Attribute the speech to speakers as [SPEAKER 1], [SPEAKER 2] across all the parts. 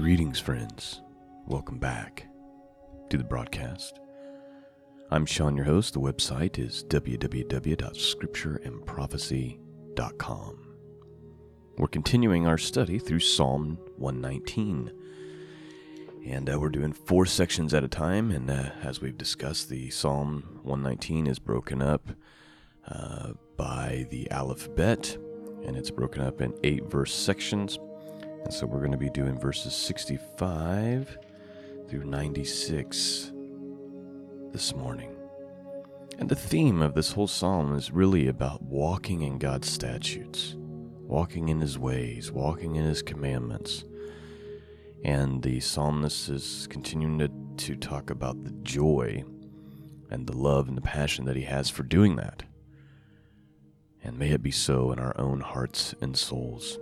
[SPEAKER 1] Greetings, friends. Welcome back to the broadcast. I'm Sean, your host. The website is www.scriptureandprophecy.com. We're continuing our study through Psalm 119. And uh, we're doing four sections at a time. And uh, as we've discussed, the Psalm 119 is broken up uh, by the alphabet, and it's broken up in eight verse sections. And so we're going to be doing verses 65 through 96 this morning. And the theme of this whole psalm is really about walking in God's statutes, walking in His ways, walking in His commandments. And the psalmist is continuing to, to talk about the joy and the love and the passion that he has for doing that. And may it be so in our own hearts and souls.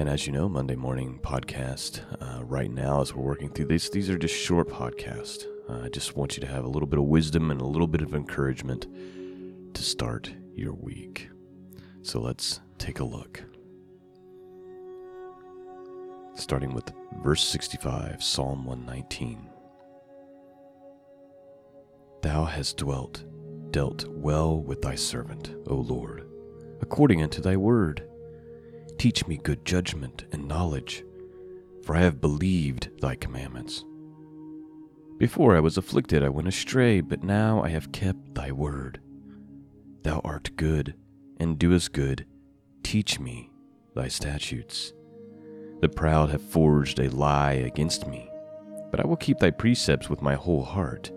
[SPEAKER 1] And as you know, Monday morning podcast, uh, right now, as we're working through these, these are just short podcasts. Uh, I just want you to have a little bit of wisdom and a little bit of encouragement to start your week. So let's take a look. Starting with verse 65, Psalm 119. Thou hast dwelt, dealt well with thy servant, O Lord, according unto thy word. Teach me good judgment and knowledge, for I have believed thy commandments. Before I was afflicted, I went astray, but now I have kept thy word. Thou art good, and doest good. Teach me thy statutes. The proud have forged a lie against me, but I will keep thy precepts with my whole heart.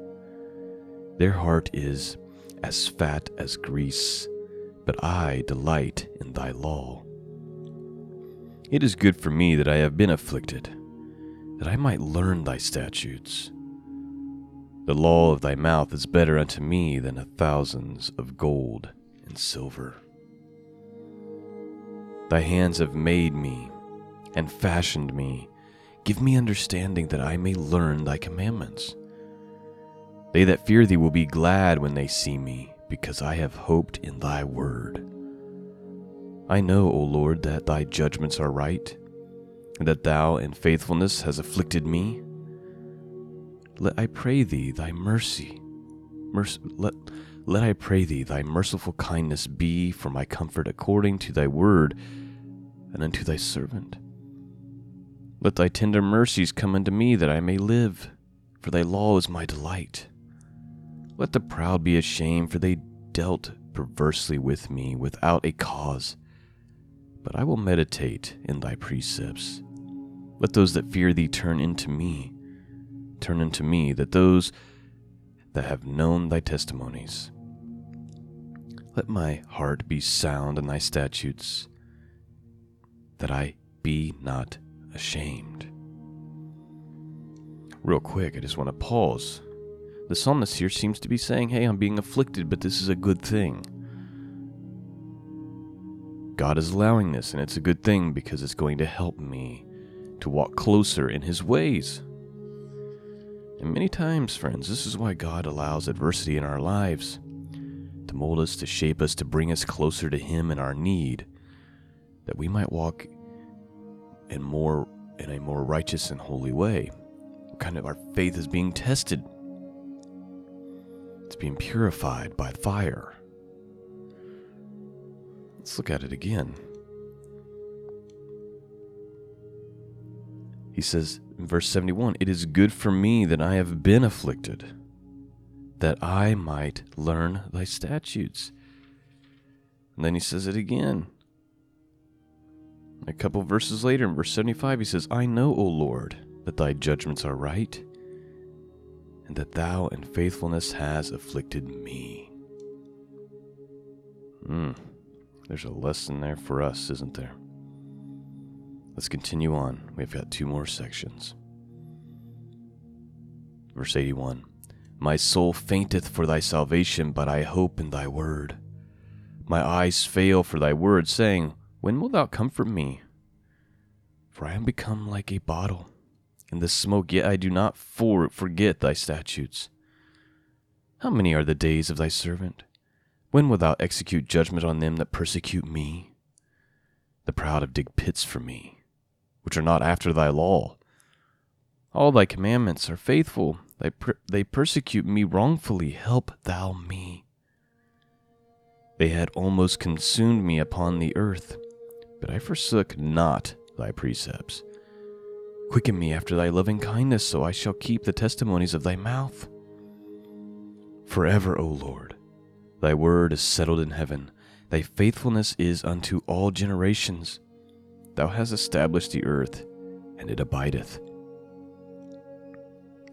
[SPEAKER 1] Their heart is as fat as grease, but I delight in thy law. It is good for me that I have been afflicted, that I might learn thy statutes. The law of thy mouth is better unto me than a thousands of gold and silver. Thy hands have made me and fashioned me. Give me understanding that I may learn thy commandments. They that fear thee will be glad when they see me, because I have hoped in thy word. I know, O Lord, that thy judgments are right, and that thou in faithfulness hast afflicted me. Let I pray thee thy mercy, mercy let, let I pray thee thy merciful kindness be for my comfort according to thy word and unto thy servant. Let thy tender mercies come unto me that I may live, for thy law is my delight. Let the proud be ashamed, for they dealt perversely with me without a cause but I will meditate in thy precepts. Let those that fear thee turn into me, turn into me, that those that have known thy testimonies. Let my heart be sound in thy statutes, that I be not ashamed. Real quick, I just want to pause. The psalmist here seems to be saying, Hey, I'm being afflicted, but this is a good thing. God is allowing this, and it's a good thing because it's going to help me to walk closer in His ways. And many times, friends, this is why God allows adversity in our lives to mold us, to shape us, to bring us closer to Him in our need, that we might walk in more in a more righteous and holy way. Kind of our faith is being tested. It's being purified by fire. Let's look at it again. He says in verse 71 It is good for me that I have been afflicted, that I might learn thy statutes. And then he says it again. A couple verses later, in verse 75, he says, I know, O Lord, that thy judgments are right, and that thou in faithfulness has afflicted me. Hmm. There's a lesson there for us, isn't there? Let's continue on. We've got two more sections. Verse 81 My soul fainteth for thy salvation, but I hope in thy word. My eyes fail for thy word, saying, When wilt thou comfort me? For I am become like a bottle in the smoke, yet I do not for- forget thy statutes. How many are the days of thy servant? When wilt thou execute judgment on them that persecute me? The proud have digged pits for me, which are not after thy law. All thy commandments are faithful, they, per- they persecute me wrongfully. Help thou me. They had almost consumed me upon the earth, but I forsook not thy precepts. Quicken me after thy loving kindness, so I shall keep the testimonies of thy mouth. Forever, O Lord, thy word is settled in heaven, thy faithfulness is unto all generations. Thou hast established the earth, and it abideth.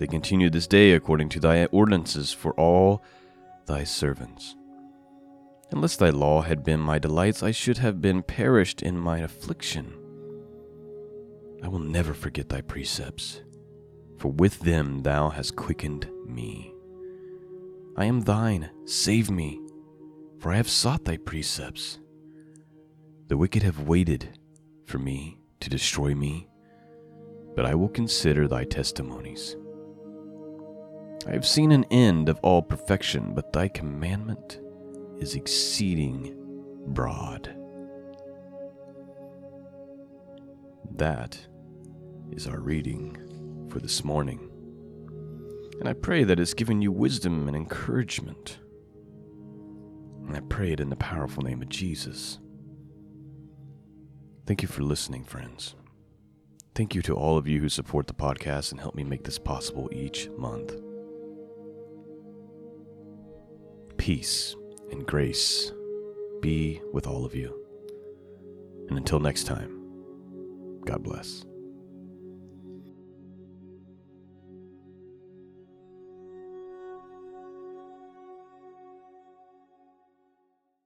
[SPEAKER 1] They continue this day according to thy ordinances for all thy servants. Unless thy law had been my delights, I should have been perished in my affliction. I will never forget thy precepts, for with them thou hast quickened me. I am thine, save me, for I have sought thy precepts. The wicked have waited for me to destroy me, but I will consider thy testimonies. I have seen an end of all perfection, but thy commandment is exceeding broad. That is our reading for this morning. And I pray that it's given you wisdom and encouragement. And I pray it in the powerful name of Jesus. Thank you for listening, friends. Thank you to all of you who support the podcast and help me make this possible each month. Peace and grace be with all of you. And until next time, God bless.